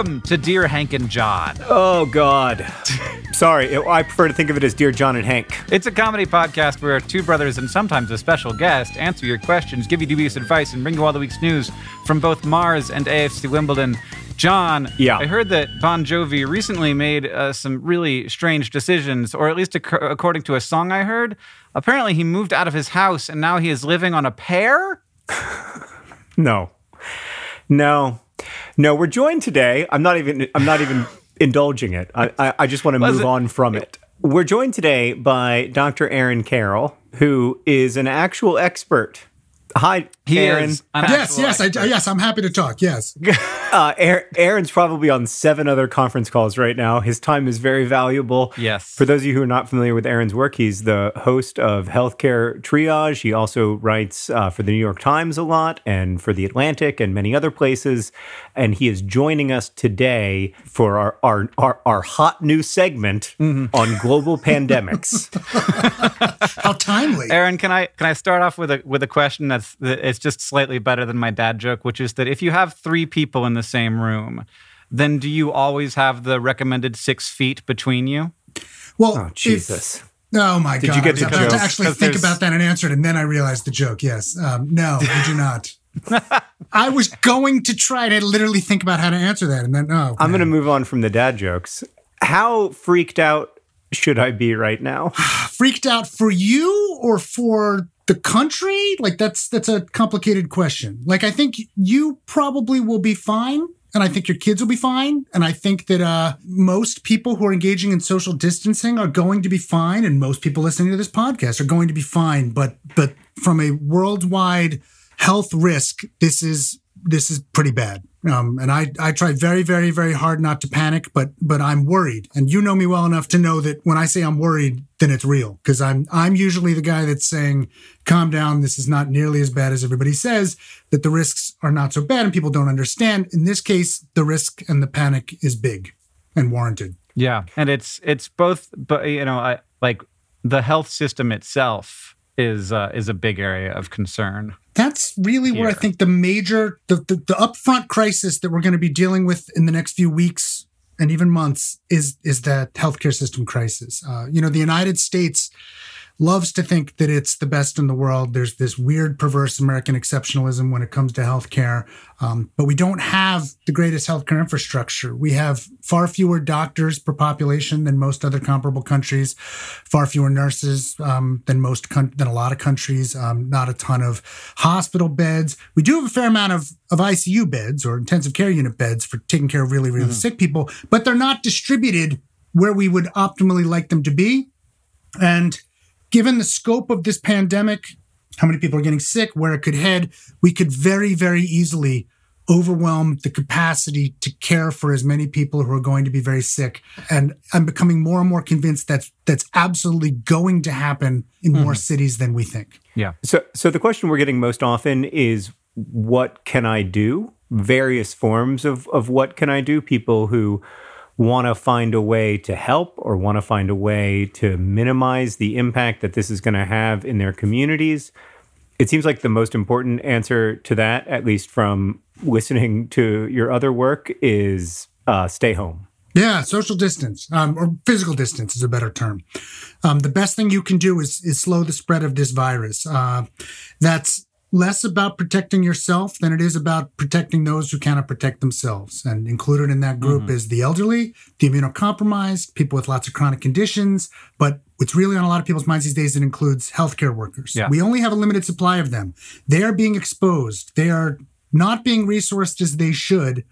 Welcome to Dear Hank and John. Oh, God. Sorry, I prefer to think of it as Dear John and Hank. It's a comedy podcast where two brothers and sometimes a special guest answer your questions, give you dubious advice, and bring you all the week's news from both Mars and AFC Wimbledon. John, Yeah. I heard that Bon Jovi recently made uh, some really strange decisions, or at least ac- according to a song I heard. Apparently, he moved out of his house and now he is living on a pear. No. No. No, we're joined today. I'm not even I'm not even indulging it. I, I, I just want to move it- on from it. We're joined today by Dr. Aaron Carroll, who is an actual expert. Hi, He Aaron. is an Yes, yes, I, yes. I'm happy to talk. Yes. Uh, Aaron's probably on seven other conference calls right now. His time is very valuable. Yes. For those of you who are not familiar with Aaron's work, he's the host of Healthcare Triage. He also writes uh, for the New York Times a lot and for The Atlantic and many other places. And he is joining us today for our, our, our, our hot new segment Mm-hmm. on global pandemics. How timely. Aaron, can I can I start off with a with a question that's that it's just slightly better than my dad joke, which is that if you have three people in the same room, then do you always have the recommended six feet between you? Well, Oh, if- Jesus. oh my Did God! you get I was the about to actually think there's- about that and answer it, and then I realized the joke. Yes. Um, no, we do not. I was going to try to literally think about how to answer that, and then oh, I'm going to move on from the dad jokes. How freaked out should I be right now? freaked out for you or for the country. Like that's that's a complicated question. Like I think you probably will be fine. And I think your kids will be fine. And I think that uh, most people who are engaging in social distancing are going to be fine. And most people listening to this podcast are going to be fine. But but from a worldwide health risk, this is this is pretty bad. Um, and I, I try very, very, very hard not to panic, but but I'm worried. And you know me well enough to know that when I say I'm worried, then it's real. Because I'm I'm usually the guy that's saying, calm down, this is not nearly as bad as everybody says, that the risks are not so bad and people don't understand. In this case, the risk and the panic is big and warranted. Yeah, and it's it's both, but you know, I, like the health system itself is uh, is a big area of concern. That's really where I think the major, the, the, the upfront crisis that we're going to be dealing with in the next few weeks and even months is is that healthcare system crisis. Uh, you know, the United States loves to think that it's the best in the world. There's this weird, perverse American exceptionalism when it comes to healthcare, um, but we don't have the greatest healthcare infrastructure. We have far fewer doctors per population than most other comparable countries, far fewer nurses um, than most coun- than a lot of countries. Um, not a ton of hospital beds. We do have a fair amount of of ICU beds or intensive care unit beds for taking care of really, really sick people, but they're not distributed where we would optimally like them to be. And given the scope of this pandemic, how many people are getting sick, where it could head, we could very, very easily overwhelm the capacity to care for as many people who are going to be very sick. And I'm becoming more and more convinced that's that's absolutely going to happen in more hmm. cities than we think. Yeah, So, so the question we're getting most often is, "What can I do?" Various forms of of what can I do. People who want to find a way to help or want to find a way to minimize the impact that this is going to have in their communities. It seems like the most important answer to that, at least from listening to your other work, is uh, stay home. Yeah, social distance um, or physical distance is a better term. Um, the best thing you can do is is slow the spread of this virus. Uh, that's less about protecting yourself than it is about protecting those who cannot protect themselves. And included in that group mm-hmm. is the elderly, the immunocompromised, people with lots of chronic conditions. But what's really on a lot of people's minds these days, it includes healthcare workers. Yeah. We only have a limited supply of them. They are being exposed. They are not being resourced as they should.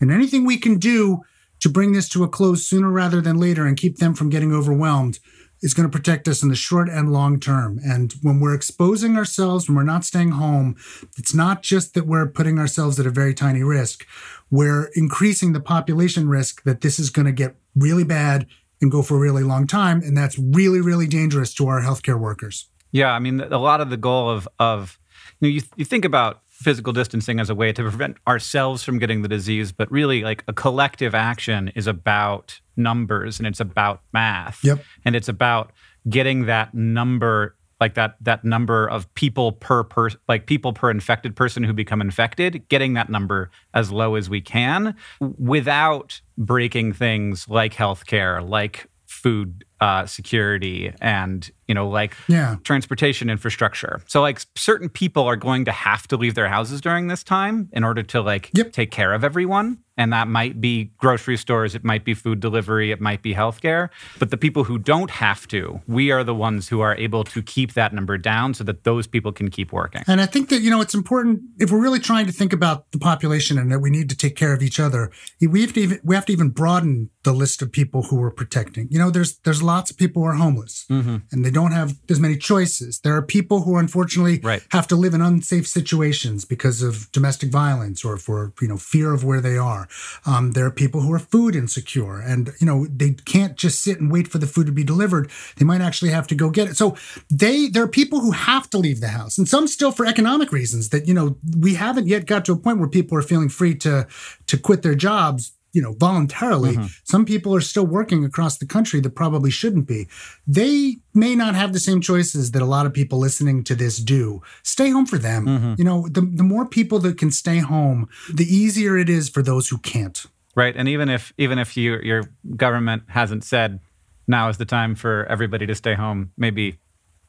And anything we can do to bring this to a close sooner rather than later and keep them from getting overwhelmed is going to protect us in the short and long term. And when we're exposing ourselves, when we're not staying home, it's not just that we're putting ourselves at a very tiny risk. We're increasing the population risk that this is going to get really bad and go for a really long time. And that's really, really dangerous to our healthcare workers. Yeah. I mean, a lot of the goal of, of you know, you, you think about physical distancing as a way to prevent ourselves from getting the disease, but really like a collective action is about numbers and it's about math. Yep. And it's about getting that number like that that number of people per per like people per infected person who become infected getting that number as low as we can without breaking things like healthcare like food uh, security and you know like yeah. transportation infrastructure. So like certain people are going to have to leave their houses during this time in order to like yep. take care of everyone. And that might be grocery stores it might be food delivery it might be healthcare. But the people who don't have to we are the ones who are able to keep that number down so that those people can keep working. And i think that you know it's important if we're really trying to think about the population and that we need to take care of each other we have to even we have to even broaden the list of people who we're protecting. You know there's there's lots of people who are homeless mm-hmm. and they don't have as many choices there are people who unfortunately right. have to live in unsafe situations because of domestic violence or for you know fear of where they are um, there are people who are food insecure, and you know they can't just sit and wait for the food to be delivered. They might actually have to go get it. So they there are people who have to leave the house, and some still for economic reasons. That you know we haven't yet got to a point where people are feeling free to to quit their jobs you know voluntarily mm-hmm. some people are still working across the country that probably shouldn't be they may not have the same choices that a lot of people listening to this do stay home for them mm-hmm. you know the, the more people that can stay home the easier it is for those who can't right and even if even if you, your government hasn't said now is the time for everybody to stay home maybe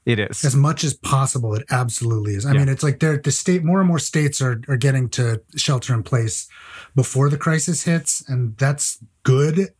it is as much as possible. It absolutely is. I yeah. mean, it's like the state. More and more states are are getting to shelter in place before the crisis hits, and that's good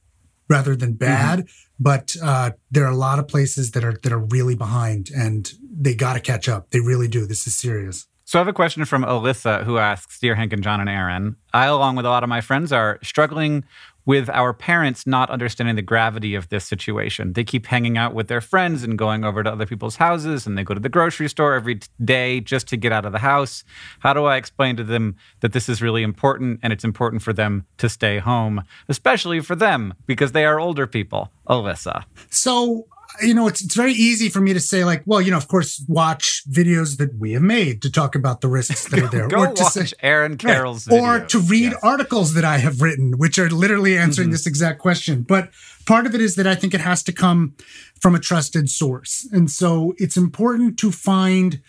rather than mm-hmm. bad. Mm-hmm. But uh, there are a lot of places that are that are really behind, and they got to catch up. They really do. This is serious. So I have a question from Alyssa who asks, Dear Hank and John and Aaron, I, along with a lot of my friends, are struggling with our parents not understanding the gravity of this situation. They keep hanging out with their friends and going over to other people's houses, and they go to the grocery store every day just to get out of the house. How do I explain to them that this is really important and it's important for them to stay home, especially for them because they are older people? Alyssa. So you know, it's it's very easy for me to say like, well, you know, of course, watch videos that we have made to talk about the risks that are there, Go or to watch say, Aaron Carroll's, right, or to read yes. articles that I have written, which are literally answering mm-hmm. this exact question. But part of it is that I think it has to come from a trusted source, and so it's important to find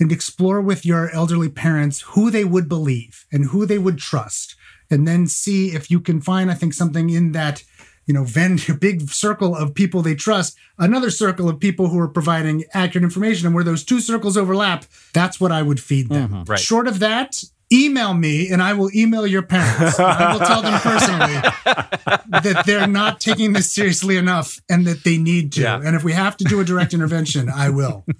and explore with your elderly parents who they would believe and who they would trust, and then see if you can find, I think, something in that you know, Venn, a big circle of people they trust, another circle of people who are providing accurate information. And where those two circles overlap, that's what I would feed them. Mm-hmm, right. Short of that, email me and I will email your parents. I will tell them personally that they're not taking this seriously enough and that they need to. Yeah. And if we have to do a direct intervention, I will.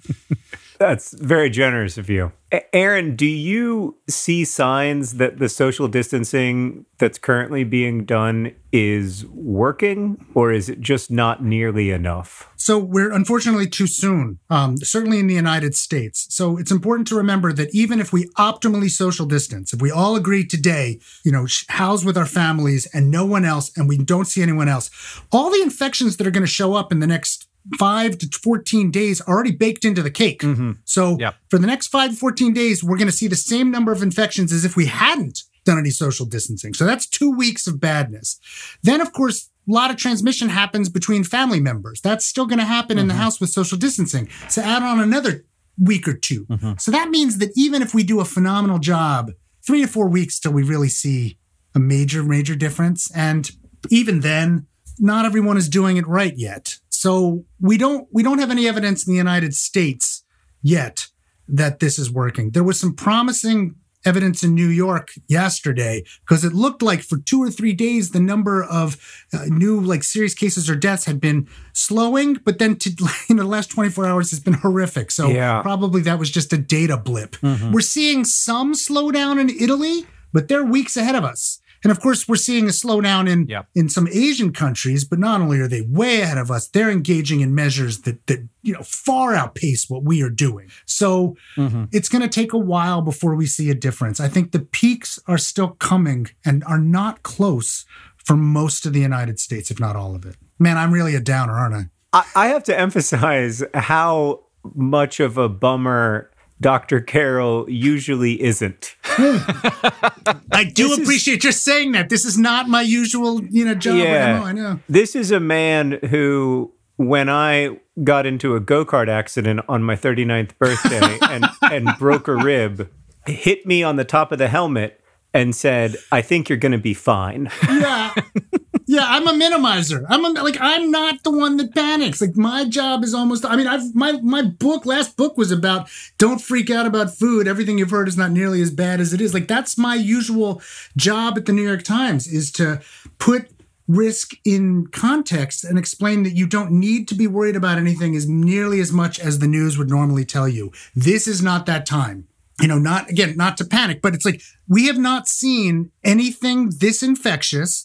That's very generous of you. Aaron, do you see signs that the social distancing that's currently being done is working, or is it just not nearly enough? So, we're unfortunately too soon, um, certainly in the United States. So, it's important to remember that even if we optimally social distance, if we all agree today, you know, house with our families and no one else, and we don't see anyone else, all the infections that are going to show up in the next five to 14 days already baked into the cake. Mm-hmm. So yep. for the next five to 14 days, we're going to see the same number of infections as if we hadn't done any social distancing. So that's two weeks of badness. Then, of course, a lot of transmission happens between family members. That's still going to happen in the house with social distancing. So add on another week or 2 So that means that even if we do a phenomenal job, three to four weeks till we really see a major, major difference. And even then, not everyone is doing it right yet. So we don't we don't have any evidence in the United States yet that this is working. There was some promising evidence in New York yesterday because it looked like for two or three days the number of uh, new like serious cases or deaths had been slowing, but then to in the last 24 hours it's been horrific. So Yeah. probably that was just a data blip. We're seeing some slowdown in Italy, but they're weeks ahead of us. And of course, we're seeing a slowdown in Yep. in some Asian countries, but not only are they way ahead of us, they're engaging in measures that that you know far outpace what we are doing. So mm-hmm. it's going to take a while before we see a difference. I think the peaks are still coming and are not close for most of the United States, if not all of it. Man, I'm really a downer, aren't I? I, I have to emphasize how much of a bummer Dr. Carroll usually isn't. I do This is- appreciate your saying that. This is not my usual, you know, job. Yeah. I know, I know. This is a man who, when I got into a go kart accident on my 39th birthday and, and broke a rib, hit me on the top of the helmet and said, I think you're going to be fine. yeah yeah i'm a minimizer. I'm a, like i'm not the one that panics. Like my job is almost i mean i've my my book last book was about don't freak out about food. Everything you've heard is not nearly as bad as it is. Like that's my usual job at the new york times is to put risk in context and explain that you don't need to be worried about anything as nearly as much as the news would normally tell you. This is not that time. You know, not again, not to panic, but it's like we have not seen anything this infectious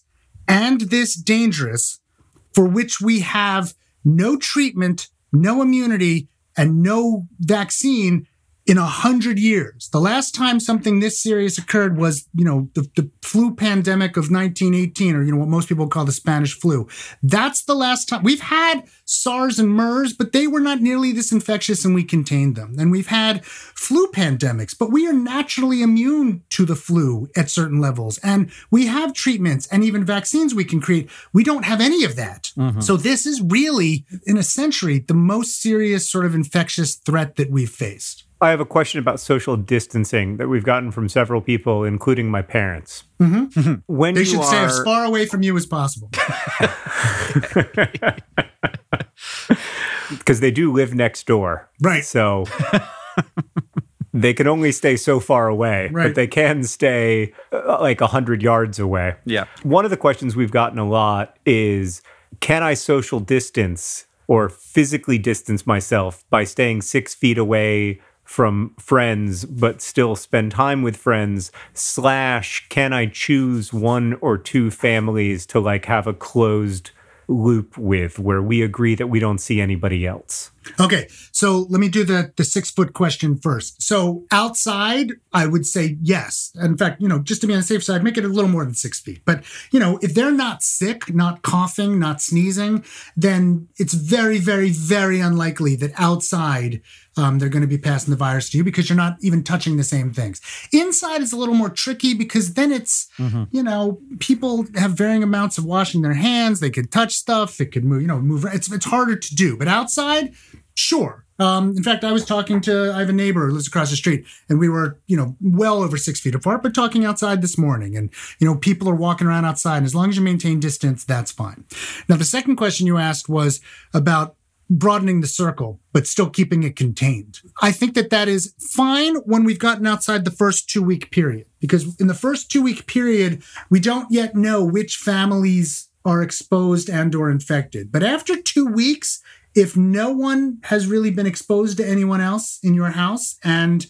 and this dangerous for which we have no treatment, no immunity, and no vaccine in a hundred years. The last time something this serious occurred was, you know, the, the flu pandemic of 1918, or, you know, what most people call the Spanish flu. That's the last time we've had SARS and MERS, but they were not nearly this infectious and we contained them. And we've had flu pandemics, but we are naturally immune to the flu at certain levels. And we have treatments and even vaccines we can create. We don't have any of that. Mm-hmm. So this is really, in a century, the most serious sort of infectious threat that we've faced. I have a question about social distancing that we've gotten from several people, including my parents. Mm-hmm. When They you should are, stay as far away from you as possible. because they do live next door, Right. So they can only stay so far away, Right. but they can stay uh, like a hundred yards away. Yeah. One of the questions we've gotten a lot is, can I social distance or physically distance myself by staying six feet away? From friends, but still spend time with friends, slash, can I choose one or two families to like have a closed loop with where we agree that we don't see anybody else? Okay, so let me do the the six foot question first. So outside, I would say yes. In fact, you know, just to be on the safe side, make it a little more than six feet. But you know, if they're not sick, not coughing, not sneezing, then it's very, very, very unlikely that outside um, they're going to be passing the virus to you because you're not even touching the same things. Inside is a little more tricky because then it's, you know, people have varying amounts of washing their hands. They could touch stuff. It could move, you know, move. It's it's harder to do. But outside, sure. Um, in fact, I was talking to I have a neighbor who lives across the street, and we were, you know, well over six feet apart, but talking outside this morning. And you know, people are walking around outside, and as long as you maintain distance, that's fine. Now, the second question you asked was about broadening the circle, but still keeping it contained. I think that that is fine when we've gotten outside the first two week period, because in the first two week period, we don't yet know which families are exposed and or infected. But after two weeks, if no one has really been exposed to anyone else in your house and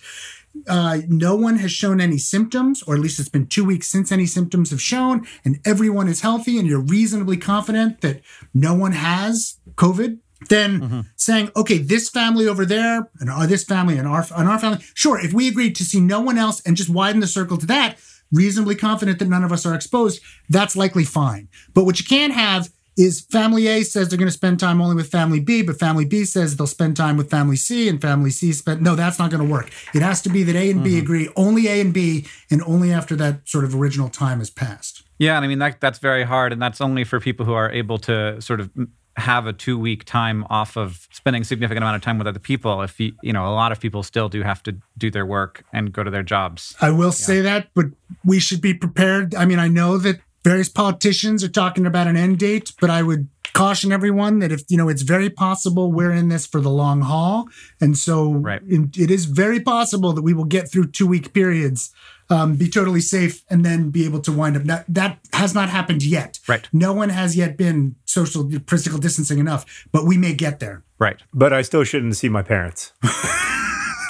uh, no one has shown any symptoms, or at least it's been two weeks since any symptoms have shown, and everyone is healthy, and you're reasonably confident that no one has COVID, then saying, okay, this family over there, and uh, this family, and our and our family, sure, if we agreed to see no one else and just widen the circle to that, reasonably confident that none of us are exposed, that's likely fine. But what you can't have is family A says they're going to spend time only with family B, but family B says they'll spend time with family C, and family C spend. No, that's not going to work. It has to be that A and B mm-hmm. agree only A and B, and only after that sort of original time has passed. Yeah, and I mean that that's very hard, and that's only for people who are able to sort of have a two week time off of spending significant amount of time with other people. If you you know a lot of people still do have to do their work and go to their jobs. I will say that, but we should be prepared. I mean, I know that various politicians are talking about an end date, but I would caution everyone that if you know it's very possible we're in this for the long haul and so Right. in- it is very possible that we will get through two week periods um, be totally safe and then be able to wind up that that has not happened yet Right. no one has yet been social physical distancing enough but we may get there Right. But I still shouldn't see my parents.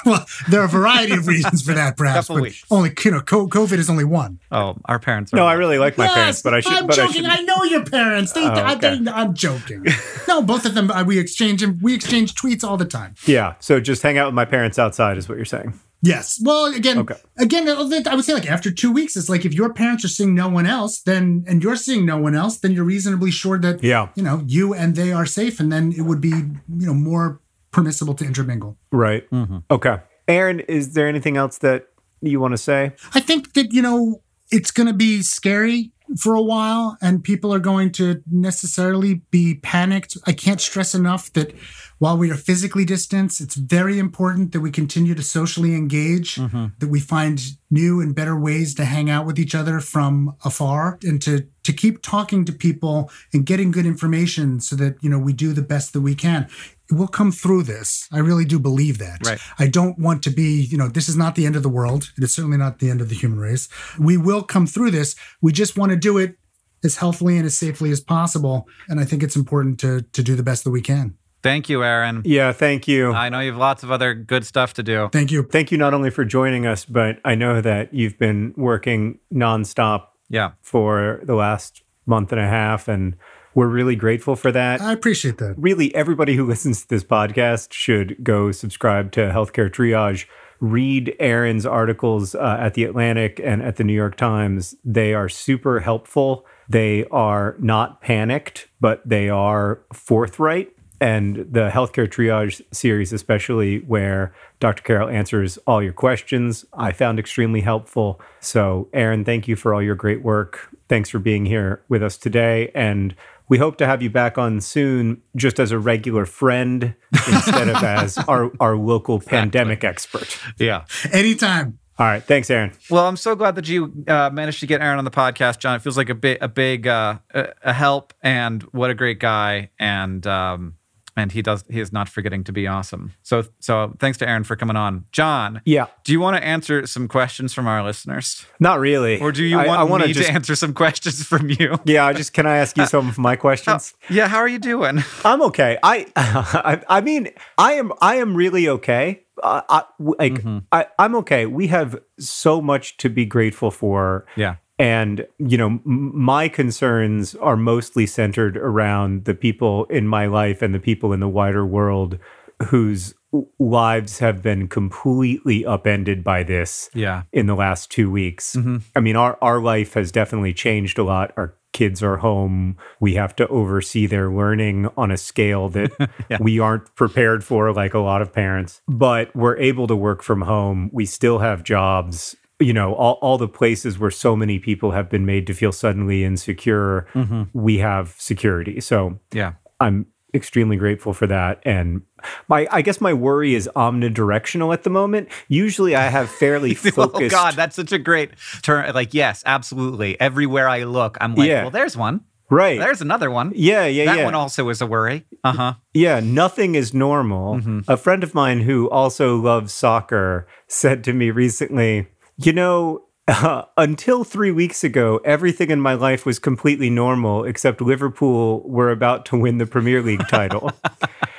well there are a variety of reasons for that perhaps Couple but weeks. only you know covid is only one Oh, our parents. Are No, I really like my parents, but I should. I'm but I joking. should. I, know your parents. They, Oh, I'm, getting- I'm joking. No, both of them. uh, We exchange we exchange tweets all the time. Yeah. So just hang out with my parents outside is what you're saying. Yes. Well, again, Okay. again, I would say like after two weeks, it's like if your parents are seeing no one else, then and you're seeing no one else, then you're reasonably sure that Yeah. you know you and they are safe, and then it would be you know more permissible to intermingle. Right. Mm-hmm. Okay. Aaron, is there anything else that you want to say? I think that, you know, it's going to be scary for a while and people are going to necessarily be panicked. I can't stress enough that while we are physically distanced, it's very important that we continue to socially engage, mm-hmm. that we find new and better ways to hang out with each other from afar and to to keep talking to people and getting good information so that, you know, we do the best that we can. We'll come through this. I really do believe that. Right. I don't want to be, you know, this is not the end of the world. It is certainly not the end of the human race. We will come through this. We just want to do it as healthily and as safely as possible. And I think it's important to to do the best that we can. Thank you, Aaron. Yeah. Thank you. I know you have lots of other good stuff to do. Thank you. Thank you not only for joining us, but I know that you've been working nonstop Yeah. for the last month and a half, and we're really grateful for that. I appreciate that. really everybody who listens to this podcast should go subscribe to Healthcare Triage. Read Aaron's articles uh, at the Atlantic and at the New York Times. They are super helpful. They are not panicked, but they are forthright. And the Healthcare Triage series, especially where Dr. Carroll answers all your questions, I found extremely helpful. So, Aaron, thank you for all your great work. Thanks for being here with us today. And we hope to have you back on soon, just as a regular friend instead of as our, our local pandemic expert. Yeah. Anytime. All right. Thanks, Aaron. Well, I'm so glad that you uh, managed to get Aaron on the podcast, John. It feels like a big, a big, uh, a, a help, and what a great guy, and um, and he does, he is not forgetting to be awesome. So, so thanks to Aaron for coming on, John. Yeah. Do you want to answer some questions from our listeners, Not really. or do you want I me just, to answer some questions from you? Yeah, I just can I ask you some of my questions? Yeah, how are you doing? I'm okay. I, I I mean I am I am really okay. Uh, I, like Mm-hmm. I I'm okay. We have so much to be grateful for. Yeah. And you know, m- my concerns are mostly centered around the people in my life and the people in the wider world whose lives have been completely upended by this Yeah. in the last two weeks. Mm-hmm. I mean, our, our life has definitely changed a lot. Our kids are home. We have to oversee their learning on a scale that we aren't prepared for, like a lot of parents. But we're able to work from home. We still have jobs. You know, all, all the places where so many people have been made to feel suddenly insecure, we have security. So Yeah. I'm extremely grateful for that. And my, I guess my worry is omnidirectional at the moment. Usually, I have fairly focused. Oh God, that's such a great turn. Like, yes, absolutely. Everywhere I look, I'm like, Yeah. well, there's one. right? There's another one. yeah, yeah, that yeah. one also is a worry. Uh huh. yeah, nothing is normal. Mm-hmm. A friend of mine who also loves soccer said to me recently, you know. Uh, until three weeks ago, everything in my life was completely normal, except Liverpool were about to win the Premier League title.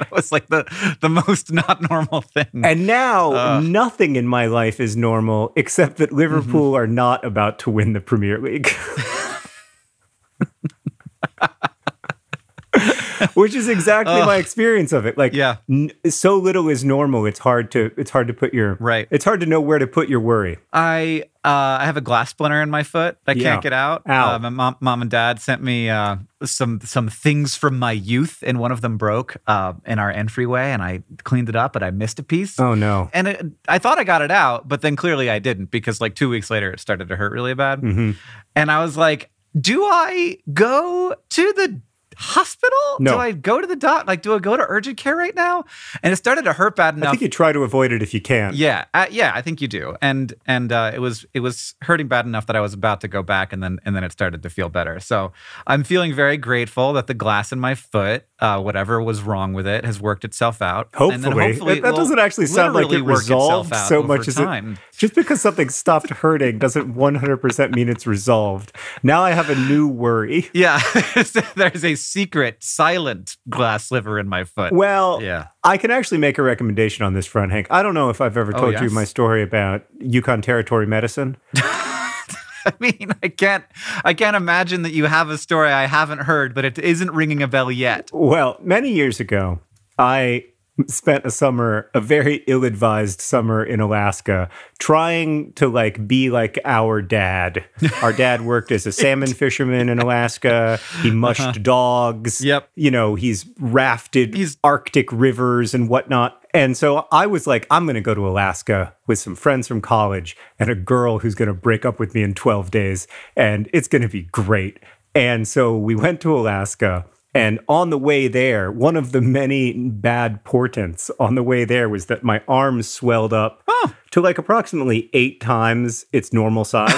It was like the the most not normal thing. And now nothing in my life is normal except that Liverpool Mm-hmm. are not about to win the Premier League. Which is exactly my experience of it. Like Yeah. n- so little is normal. It's hard to it's hard to put your Right. It's hard to know where to put your worry. I uh, I have a glass splinter in my foot. I Yeah. can't get out. Uh, my mom, mom and dad sent me uh, some some things from my youth, and one of them broke uh, in our entryway, and I cleaned it up, but I missed a piece. Oh no. And it, I thought I got it out, but then clearly I didn't because like two weeks later it started to hurt really bad. Mm-hmm. And I was like, do I go to the hospital? No. Do I go to the doc? Like, do I go to urgent care right now? And it started to hurt bad enough. I think you try to avoid it if you can. yeah, uh, yeah, I think you do. And and uh, it was it was hurting bad enough that I was about to go back, and then and then it started to feel better. So I'm feeling very grateful that the glass in my foot, uh, whatever was wrong with it, has worked itself out. Hopefully. it That doesn't actually sound like it resolved so much as time. it. Just because something stopped hurting doesn't 100% mean it's resolved. Now I have a new worry. Yeah, there's a secret, silent glass sliver in my foot. Well, yeah. I can actually make a recommendation on this front, Hank. I don't know if I've ever Oh, told you my story about Yukon Territory medicine. I mean, I can't, I can't imagine that you have a story I haven't heard, but it isn't ringing a bell yet. Well, many years ago, I spent a summer, a very ill-advised summer in Alaska, trying to like be like our dad. Our dad worked as a salmon fisherman in Alaska. He mushed dogs. Uh-huh. Yep. You know, he's rafted He's- Arctic rivers and whatnot. And so I was like, I'm going to go to Alaska with some friends from college and a girl who's going to break up with me in 12 days. And it's going to be great. And so we went to Alaska. And on the way there, one of the many bad portents on the way there was that my arms swelled up to like approximately eight times its normal size.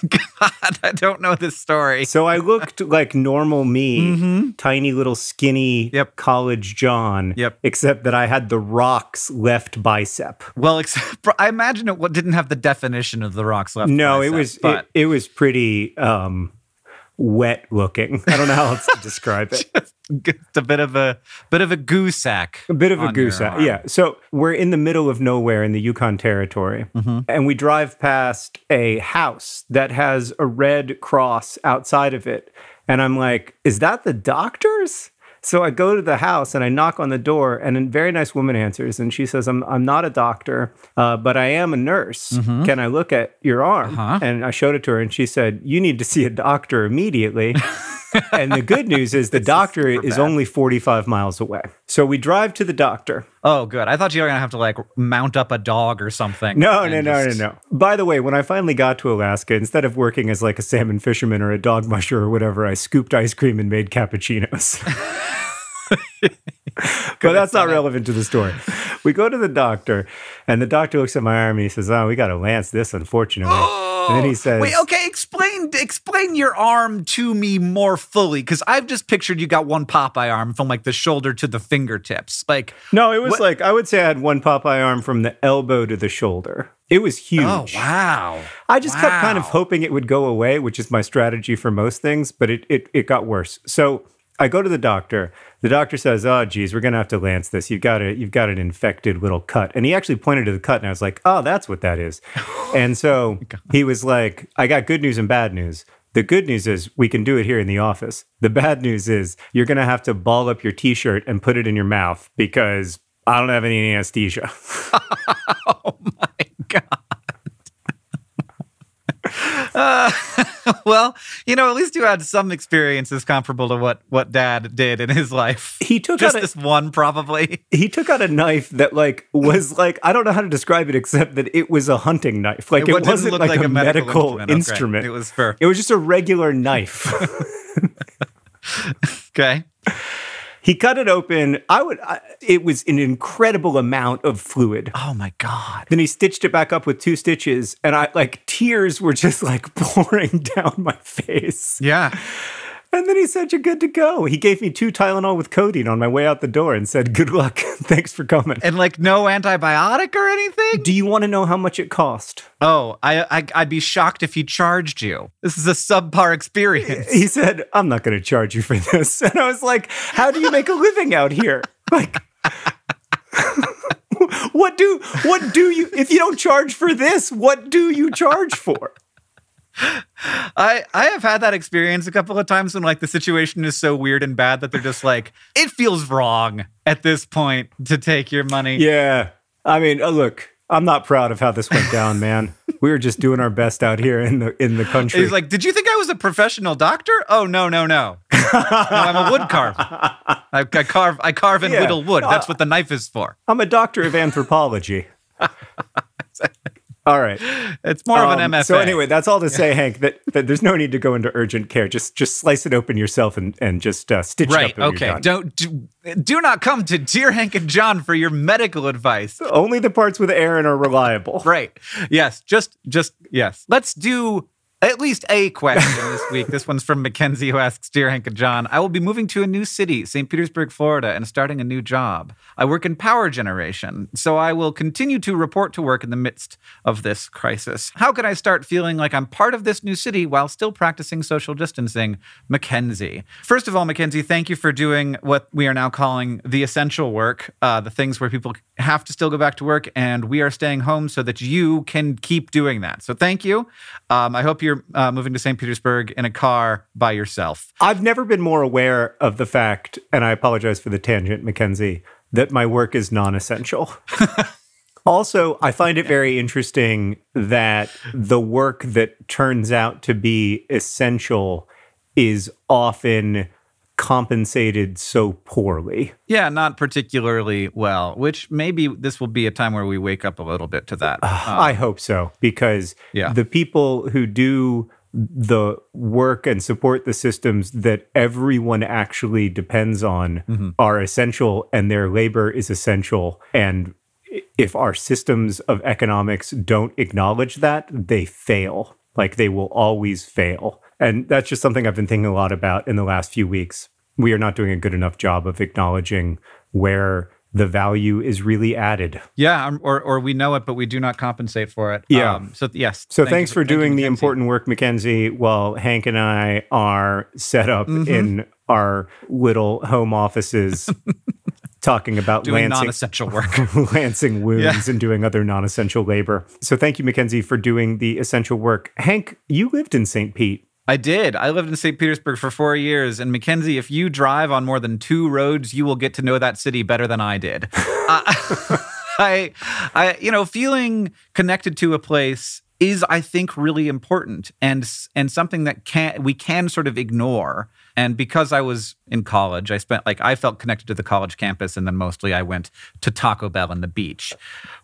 God, I don't know this story. so I looked like normal me, tiny little skinny Mm-hmm. Yep. college John, Yep. except that I had the Rock's left bicep. Well, except for, I imagine it didn't have the definition of the Rock's left. No, it bicep, was but it, it was pretty um, wet looking. I don't know how else to describe it. it's a bit of a bit of a goo sack. A bit of a goose arm. Yeah. So we're in the middle of nowhere in the Yukon Territory, Mm-hmm. and we drive past a house that has a red cross outside of it. And I'm like, is that the doctor's? So I go to the house and I knock on the door, and a very nice woman answers, and she says, "I'm I'm not a doctor, uh, but I am a nurse. Can I look at your arm?" Mm-hmm. Uh-huh. And I showed it to her, and she said, "You need to see a doctor immediately." and the good news is the doctor is bad. only 45 miles away. So we drive to the doctor. Oh, good. I thought you were gonna have to like mount up a dog or something. No, no, no, just- no, no. By the way, when I finally got to Alaska, instead of working as like a salmon fisherman or a dog musher or whatever, I scooped ice cream and made cappuccinos. but that's not relevant to the story. We go to the doctor, and the doctor looks at my arm and he says, "Oh, we got to lance this, unfortunately." and then he oh, says, Wait, okay, explain explain your arm to me more fully because I've just pictured you got one Popeye arm from like the shoulder to the fingertips. Like, "No, it was What- like I would say I had one Popeye arm from the elbow to the shoulder. It was oh, huge." oh wow, I just kept kind of hoping it would go away, which is my strategy for most things, but it, it, it got worse. So I go to the doctor. The doctor says, "Oh, geez, we're gonna have to lance this. You've got a you've got an infected little cut." And he actually pointed to the cut, and I was like, "Oh, that's what that is." and so he was like, "I got good news and bad news." The good news is we can do it here in the office. The bad news is you're gonna have to ball up your t-shirt and put it in your mouth because I don't have any anesthesia. well, you know, at least you had some experiences comparable to what what Dad did in his life. He took just out a- this one, probably. he took out a knife that like was like I don't know how to describe it except that it was a hunting knife. Like it, didn't wasn't look like, a, medical, Okay, instrument. It was for It was just a regular knife. okay. he cut it open. I would. I, it was an incredible amount of fluid. Oh my god. Then he stitched it back up with two stitches, and I like tears were just like pouring down my face. Yeah. And then he said, "You're good to go." He gave me two Tylenol with codeine on my way out the door and said, "Good luck. Thanks for coming." And like no antibiotic or anything? Do you want to know how much it cost? Oh, I, I I'd be shocked if he charged you. This is a subpar experience. he said, I'm not going to charge you for this. And I was like, How do you make a living out here? Like, what do what do you if you don't charge for this what do you charge for I I have had that experience a couple of times when like the situation is so weird and bad that they're just like it feels wrong at this point to take your money. yeah i mean uh, look i'm not proud of how this went down man we were just doing our best out here in the in the country He's like, "Did you think I was a professional doctor?" Oh no, no, no. no I'm a wood carver. I, I carve I carve and Yeah. whittle wood. That's what the knife is for. i'm a doctor of anthropology All right. It's more of an Um, MFA. So anyway, that's all to say, Hank, that, that there's no need to go into urgent care. Just just slice it open yourself and, and just uh, stitch right? it up. and Okay. Don't do, do not come to Dear Hank and John for your medical advice. Only the parts with Aaron are reliable. Right. Yes. Just just yes. Let's do at least a question this week. This one's from Mackenzie who asks Dear Hank and John, I will be moving to a new city, St. Petersburg, Florida, and starting a new job. I work in power generation, so I will continue to report to work in the midst of this crisis. How can I start feeling like I'm part of this new city while still practicing social distancing? Mackenzie. First of all, Mackenzie, thank you for doing what we are now calling the essential work, uh, the things where people have to still go back to work, and we are staying home so that you can keep doing that. So thank you. Um, I hope you're uh, moving to St. Petersburg in a car by yourself. I've never been more aware of the fact, and I apologize for the tangent, Mackenzie, that my work is non essential. also, I find it very interesting that the work that turns out to be essential is often compensated so poorly. Yeah, not particularly well, which maybe this will be a time where we wake up a little bit to that. Uh, uh, I hope so because Yeah. the people who do the work and support the systems that everyone actually depends on mm-hmm. are essential and their labor is essential and if our systems of economics don't acknowledge that they fail like they will always fail and that's just something i've been thinking a lot about in the last few weeks we are not doing a good enough job of acknowledging where the value is really added yeah, or or we know it, but we do not compensate for it. Yeah. Um, so yes. So thank thanks for doing the important work, Mackenzie, while Hank and I are set up in our little home offices talking about doing lancing, non-essential work. lancing wounds Yeah. and doing other non-essential labor. So thank you, Mackenzie, for doing the essential work. Hank, you lived in St. Pete. I did. I lived in St. Petersburg for four years. And Mackenzie, if you drive on more than two roads, you will get to know that city better than I did. uh, I, I, you know, feeling connected to a place is, I think, really important and and something that can we can sort of ignore. And because I was in college, I spent like I felt connected to the college campus, and then mostly I went to Taco Bell and the beach,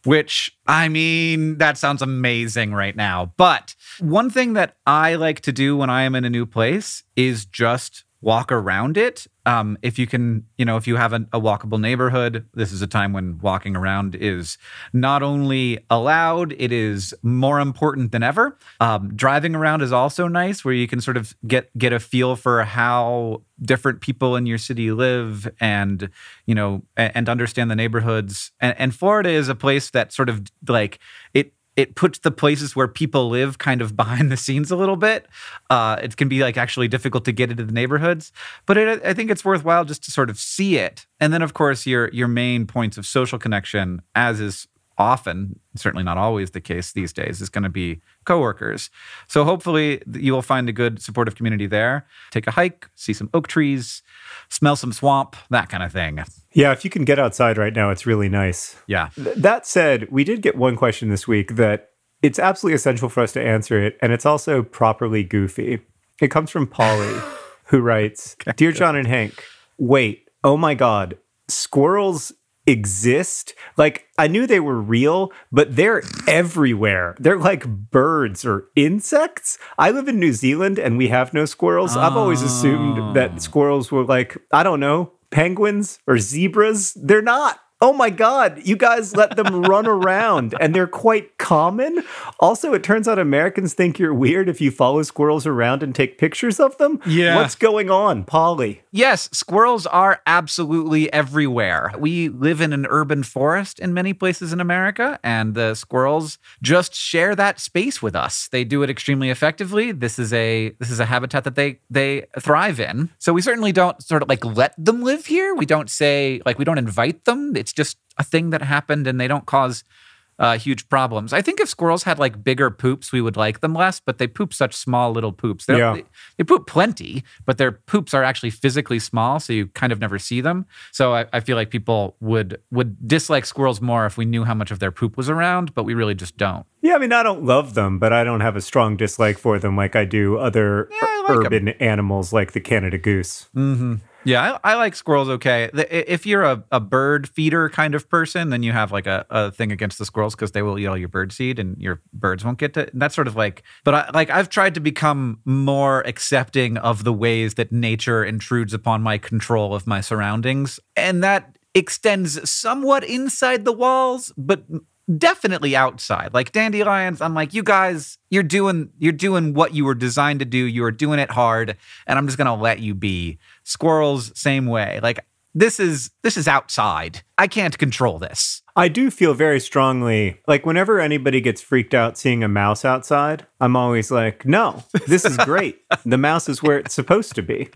which I mean, that sounds amazing right now. But one thing that I like to do when I am in a new place is just walk around it. Um, if you can, you know, if you have a, a walkable neighborhood, this is a time when walking around is not only allowed, it is more important than ever. Um, driving around is also nice, where you can sort of get get a feel for how different people in your city live, and you know, and, and understand the neighborhoods. And, and Florida is a place that sort of like it it puts the places where people live kind of behind the scenes a little bit. Uh, it can be like actually difficult to get into the neighborhoods, but it, I think it's worthwhile just to sort of see it. And then, of course, your your main points of social connection, as is often, certainly not always the case these days, is going to be coworkers. So hopefully you will find a good supportive community there. Take a hike, see some oak trees, smell some swamp, that kind of thing. Yeah, if you can get outside right now, it's really nice. Yeah. Th- That said, we did get one question this week that it's absolutely essential for us to answer it, and it's also properly goofy. It comes from Polly, who writes Dear John and Hank, wait, oh my God, squirrels exist? Like, I knew they were real, but they're everywhere. They're like birds or insects. I live in New Zealand and we have no squirrels. I've always assumed that ah. squirrels were like, I don't know, penguins or zebras. They're not. Oh my God, you guys let them run around and they're quite common. Also, it turns out Americans think you're weird if you follow squirrels around and take pictures of them. Yeah. What's going on, Polly? Yes, squirrels are absolutely everywhere. We live in an urban forest in many places in America, and the squirrels just share that space with us. They do it extremely effectively. This is a this is a habitat that they they thrive in. So we certainly don't sort of like let them live here. We don't say like we don't invite them. It's just a thing that happened, and they don't cause uh, huge problems. I think if squirrels had like bigger poops, we would like them less, but they poop such small little poops. They, Yeah. they, they poop plenty, but their poops are actually physically small, so you kind of never see them. So I, I feel like people would would dislike squirrels more if we knew how much of their poop was around, but we really just don't. Yeah, I mean, I don't love them, but I don't have a strong dislike for them like I do other Yeah, I like urban animals like the Canada goose. Mm-hmm. Yeah, I, I like squirrels okay. The- If you're a, a bird feeder kind of person, then you have like a, a thing against the squirrels because they will eat all your bird seed and your birds won't get to. That's sort of like, but I, like I've tried to become more accepting of the ways that nature intrudes upon my control of my surroundings. And that extends somewhat inside the walls, but definitely outside. Like dandelions i'm like you guys you're doing you're doing what you were designed to do. You are doing it hard and i'm just gonna let you be. Squirrels same way. Like this is this is outside i can't control this I do feel very strongly like whenever anybody gets freaked out seeing a mouse outside, I'm always like, no, this is great. the mouse is where it's supposed to be.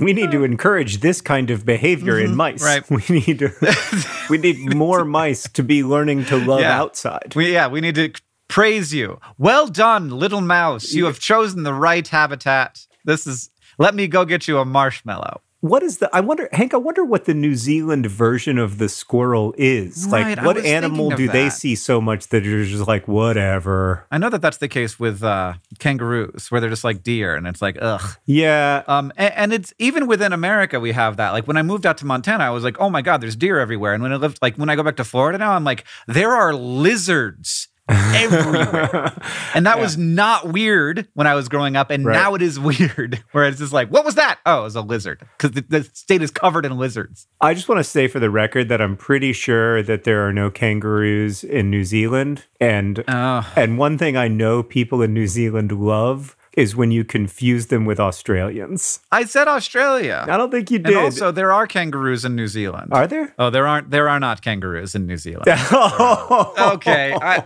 We need to encourage this kind of behavior in mm-hmm. mice. right. We need to we need more mice to be learning to love Yeah. outside. we, yeah we need to praise you well done little mouse you have chosen the right habitat this is let me go get you a marshmallow What is the I wonder Hank, I wonder what the New Zealand version of the squirrel is. Right, like what animal do of they see so much that you're just like, whatever. i know that that's the case with uh, kangaroos where they're just like deer and it's like ugh Yeah. Um, and, and it's even within America, we have that. Like when I moved out to Montana, I was like, oh my God, there's deer everywhere. And when I lived, like when I go back to Florida now, I'm like, there are lizards everywhere. and that was not weird when I was growing up. And Right. now it is weird where it's just like, what was that? Oh, it was a lizard because the, the state is covered in lizards. I just want to say for the record that I'm pretty sure that there are no kangaroos in New Zealand. And Oh, and one thing I know people in New Zealand love is when you confuse them with Australians. I said Australia. I don't think you And did. also, there are kangaroos in New Zealand. are there? Oh, there aren't. There are not kangaroos in New Zealand. Okay. I,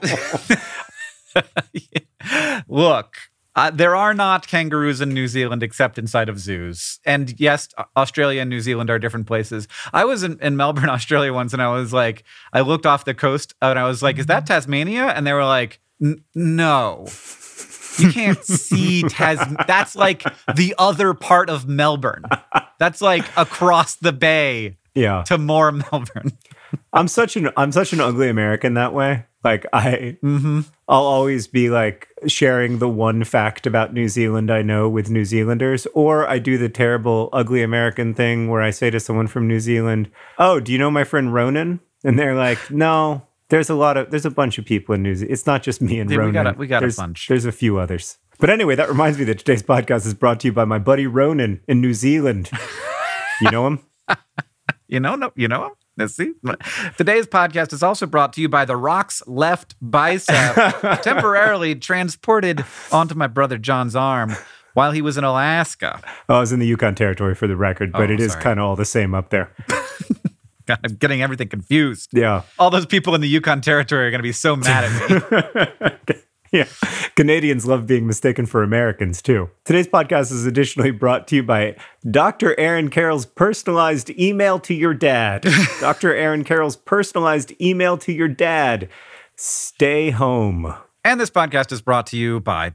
look, uh, there are not kangaroos in New Zealand except inside of zoos. And yes, Australia and New Zealand are different places. I was in, in Melbourne, Australia once, and I was like, I looked off the coast and I was like, is that Tasmania? And they were like, "N- no. You can't see Tas. That's like the other part of Melbourne. That's like across the bay yeah. to more Melbourne. I'm such an I'm such an ugly American that way. Like I Mm-hmm. I'll always be like sharing the one fact about New Zealand I know with New Zealanders, or I do the terrible ugly American thing where I say to someone from New Zealand, "Oh, do you know my friend Ronan?" And they're like, "No." There's a lot of there's a bunch of people in New Zealand. It's not just me and Yeah, we Ronan. got a- we got a there's, bunch. There's a few others. But anyway, that reminds me that today's podcast is brought to you by my buddy Ronan in New Zealand. you know him? You know, no, you know. him? Let's see. Today's podcast is also brought to you by the Rock's left bicep, temporarily transported onto my brother John's arm while he was in Alaska. Oh, I was in the Yukon Territory for the record, but Oh, it is sorry. kind of all the same up there. God, I'm getting everything confused. Yeah. All those people in the Yukon Territory are going to be so mad at me. Yeah. Canadians love being mistaken for Americans too. Today's podcast is additionally brought to you by Dr. Aaron Carroll's personalized email to your dad. Dr. Aaron Carroll's personalized email to your dad. Stay home. And this podcast is brought to you by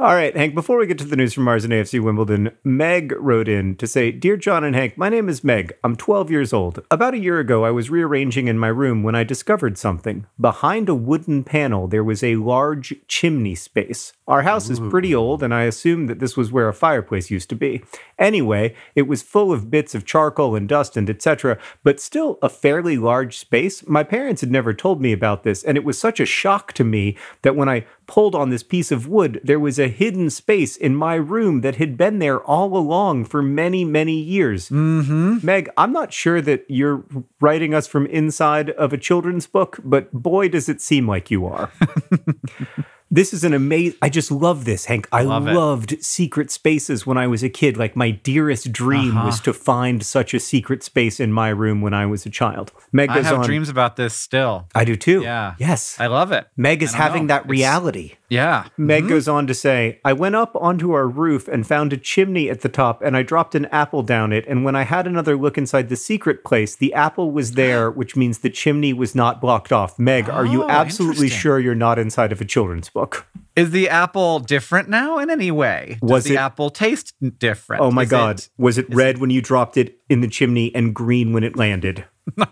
All right, Hank, before we get to the news from Mars and AFC Wimbledon, Meg wrote in to say Dear John and Hank, my name is Meg. I'm 12 years old. About a year ago, I was rearranging in my room when I discovered something. Behind a wooden panel, there was a large chimney space. Our house is pretty old, and I assumed that this was where a fireplace used to be. Anyway, it was full of bits of charcoal and dust and etc., but still a fairly large space. My parents had never told me about this, and it was such a shock to me that when I pulled on this piece of wood, there was a hidden space in my room that had been there all along for many, many years. Mm-hmm. Meg, I'm not sure that you're writing us from inside of a children's book, but boy, does it seem like you are. This is an amazing. I just love this, Hank. I Love loved secret spaces when I was a kid. Like my dearest dream Uh-huh. was to find such a secret space in my room when I was a child. Meg I have on. dreams about this still. I do too. Yeah. Yes. I love it. Meg is having know. that It's- reality. Yeah. Meg mm-hmm. goes on to say, I went up onto our roof and found a chimney at the top, and I dropped an apple down it. And when I had another look inside the secret place, the apple was there, which means the chimney was not blocked off. Meg, are you Oh, absolutely sure you're not inside of a children's book? Is the apple different now in any way? Does Was the it- apple taste different? Oh my Is God. it- Was it red when you dropped it in the chimney and green when it landed? No,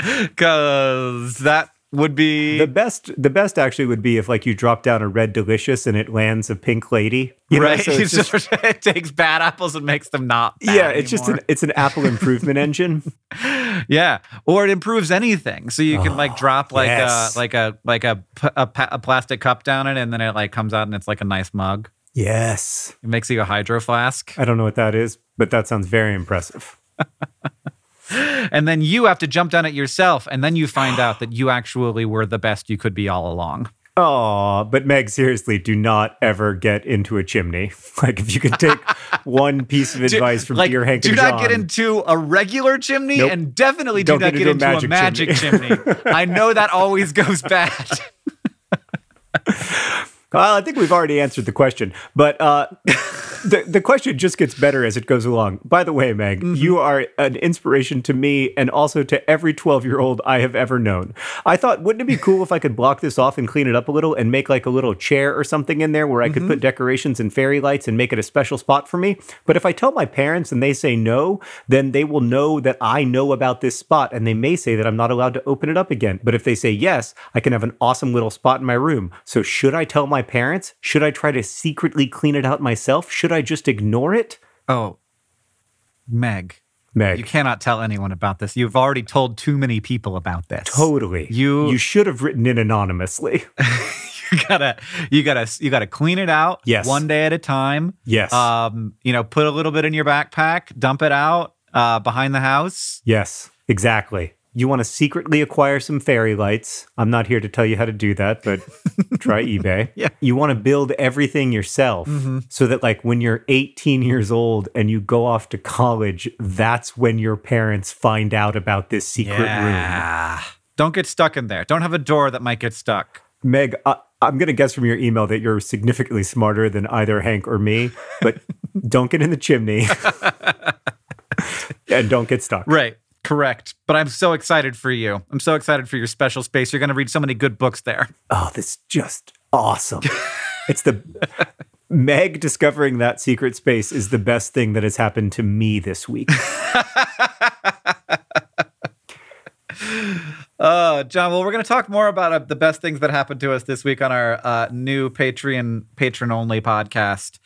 because that would be The best, the best actually would be if like you drop down a red delicious and it lands a pink lady. You know, right. so it's It's just- it takes bad apples and makes them not. Bad yeah, it's just an it's an Apple improvement engine. yeah, or it improves anything. So you can like drop like Oh, yes. a like a like a, pa- a plastic cup down it, and then it like comes out and it's like a nice mug. Yes. It makes you a hydro flask, I don't know what that is, but that sounds very impressive. and then you have to jump down it yourself, and then you find out that you actually were the best you could be all along. Oh, but Meg, seriously, do not ever get into a chimney. Like, if you could take one piece of advice from like, Hank do and not get into a regular chimney, Nope. and definitely do Don't not get get, into a magic a magic chimney. I know that always goes bad. Well, I think we've already answered the question, but uh, the the question just gets better as it goes along. By the way, Meg, Mm-hmm. you are an inspiration to me and also to every twelve year old I have ever known. I thought, wouldn't it be cool if I could block this off and clean it up a little and make like a little chair or something in there where I could Mm-hmm. put decorations and fairy lights and make it a special spot for me? But if I tell my parents and they say no, then they will know that I know about this spot and they may say that I'm not allowed to open it up again. But if they say yes, I can have an awesome little spot in my room. So should I tell my parents? Should I try to secretly clean it out myself? Should I just ignore it? Oh, Meg, Meg, you cannot tell anyone about this. You've already told too many people about this. totally. You- you should have written in anonymously. you gotta, you gotta, you gotta clean it out. Yes. one day at a time. Yes. Um, you know, put a little bit in your backpack, dump it out uh, behind the house. yes, exactly. You want to secretly acquire some fairy lights. I'm not here to tell you how to do that, but try eBay. Yeah. You want to build everything yourself mm-hmm. so that, like, when you're 18 years old and you go off to college, that's when your parents find out about this secret room. Don't get stuck in there. Don't have a door that might get stuck. Meg, I, I'm going to guess from your email that you're significantly smarter than either Hank or me, but don't get in the chimney and don't get stuck. Right. Correct. But I'm so excited for you. I'm so excited for your special space. You're going to read so many good books there. Oh, this is just awesome. it's the Meg discovering that secret space is the best thing that has happened to me this week. Uh, John, well, we're going to talk more about uh, the best things that happened to us this week on our uh, new Patreon patron only podcast.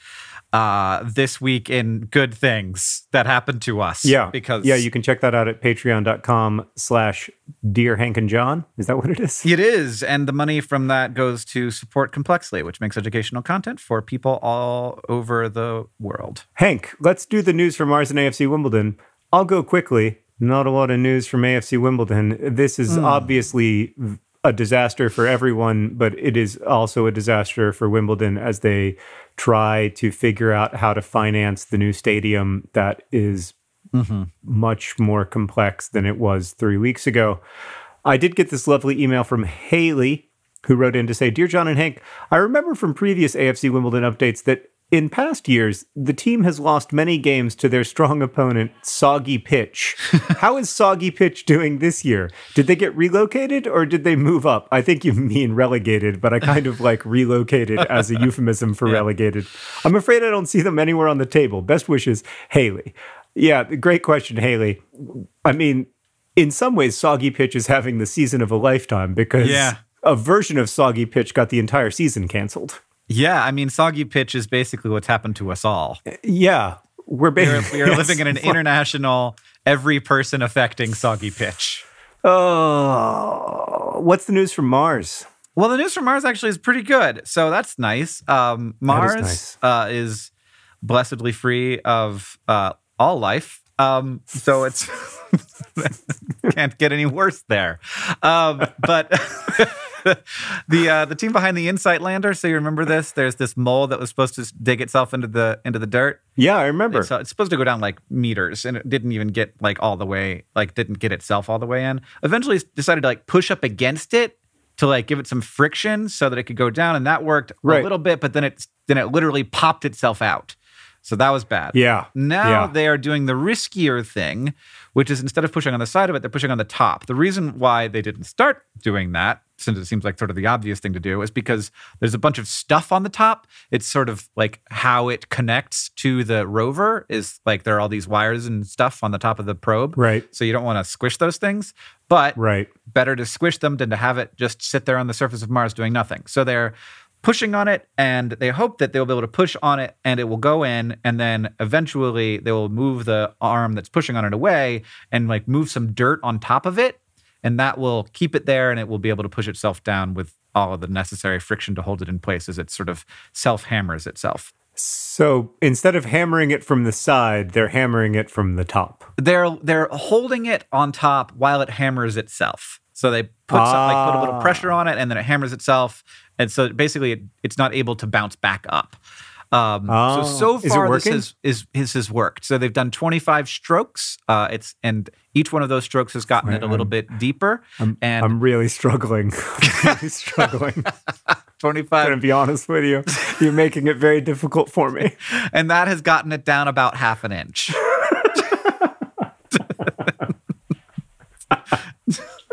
Uh, this week in good things that happened to us. Yeah. because Yeah, you can check that out at patreon.com slash dear Hank and John. Is that what it is? It is, and the money from that goes to support Complexly, which makes educational content for people all over the world. Hank, let's do the news from Mars and AFC Wimbledon. I'll go quickly. Not a lot of news from AFC Wimbledon. This is obviously a disaster for everyone, but it is also a disaster for Wimbledon as they try to figure out how to finance the new stadium that is mm-hmm. much more complex than it was three weeks ago. I did get this lovely email from Haley, who wrote in to say, Dear John and Hank, I remember from previous AFC Wimbledon updates that in past years, the team has lost many games to their strong opponent, Soggy Pitch. How is Soggy Pitch doing this year? Did they get relocated or did they move up? I think you mean relegated, but I kind of like relocated as a euphemism for yeah. relegated. I'm afraid I don't see them anywhere on the table. Best wishes, Haley. Yeah, great question, Haley. I mean, in some ways, Soggy Pitch is having the season of a lifetime because yeah. a version of Soggy Pitch got the entire season canceled. Yeah, I mean, soggy pitch is basically what's happened to us all. Yeah, we're basically we are, are living in an international, every person affecting soggy pitch. Oh, what's the news from Mars? Well, the news from Mars actually is pretty good, so that's nice. Um, Mars is, nice. Uh, is, blessedly free of uh, all life, um, so it's can't get any worse there. Um, but the uh, the team behind the InSight lander. So you remember this? There's this mole that was supposed to dig itself into the into the dirt. Yeah, I remember. It's, uh, it's supposed to go down like meters, and it didn't even get like all the way. Like didn't get itself all the way in. Eventually, decided to like push up against it to like give it some friction so that it could go down, and that worked right. a little bit. But then it then it literally popped itself out. So that was bad. Yeah. Now yeah. they are doing the riskier thing, which is instead of pushing on the side of it, they're pushing on the top. The reason why they didn't start doing that, since it seems like sort of the obvious thing to do, is because there's a bunch of stuff on the top. It's sort of like how it connects to the rover is like there are all these wires and stuff on the top of the probe. Right. So you don't want to squish those things, but right. better to squish them than to have it just sit there on the surface of Mars doing nothing. So they're pushing on it and they hope that they'll be able to push on it and it will go in and then eventually they will move the arm that's pushing on it away and like move some dirt on top of it and that will keep it there and it will be able to push itself down with all of the necessary friction to hold it in place as it sort of self hammers itself. So instead of hammering it from the side, they're hammering it from the top. They're they're holding it on top while it hammers itself. So they put ah. some, like put a little pressure on it, and then it hammers itself, and so basically it, it's not able to bounce back up. Um, oh, so so far this has is has worked. So they've done 25 strokes. Uh, it's and each one of those strokes has gotten it a little I'm, bit deeper. I'm, and I'm really struggling. I'm really struggling. 25. I'm gonna be honest with you. You're making it very difficult for me. and that has gotten it down about half an inch.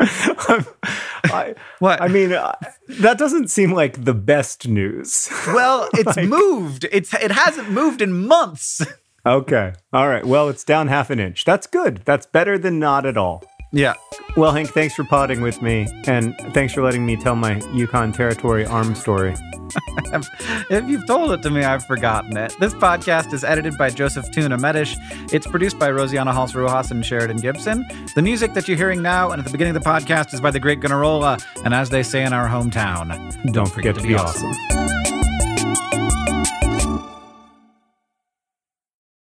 I, what? I mean, uh, that doesn't seem like the best news. Well, it's like, moved. It's it hasn't moved in months. okay. All right. Well, it's down half an inch. That's good. That's better than not at all. Yeah. Well, Hank, thanks for potting with me, and thanks for letting me tell my Yukon Territory arm story. if you've told it to me, I've forgotten it. This podcast is edited by Joseph Tuna Medish. It's produced by Rosianna Halse Rojas and Sheridan Gibson. The music that you're hearing now and at the beginning of the podcast is by the great Gunnarolla, and as they say in our hometown, don't, don't forget, forget, to be, be awesome. awesome.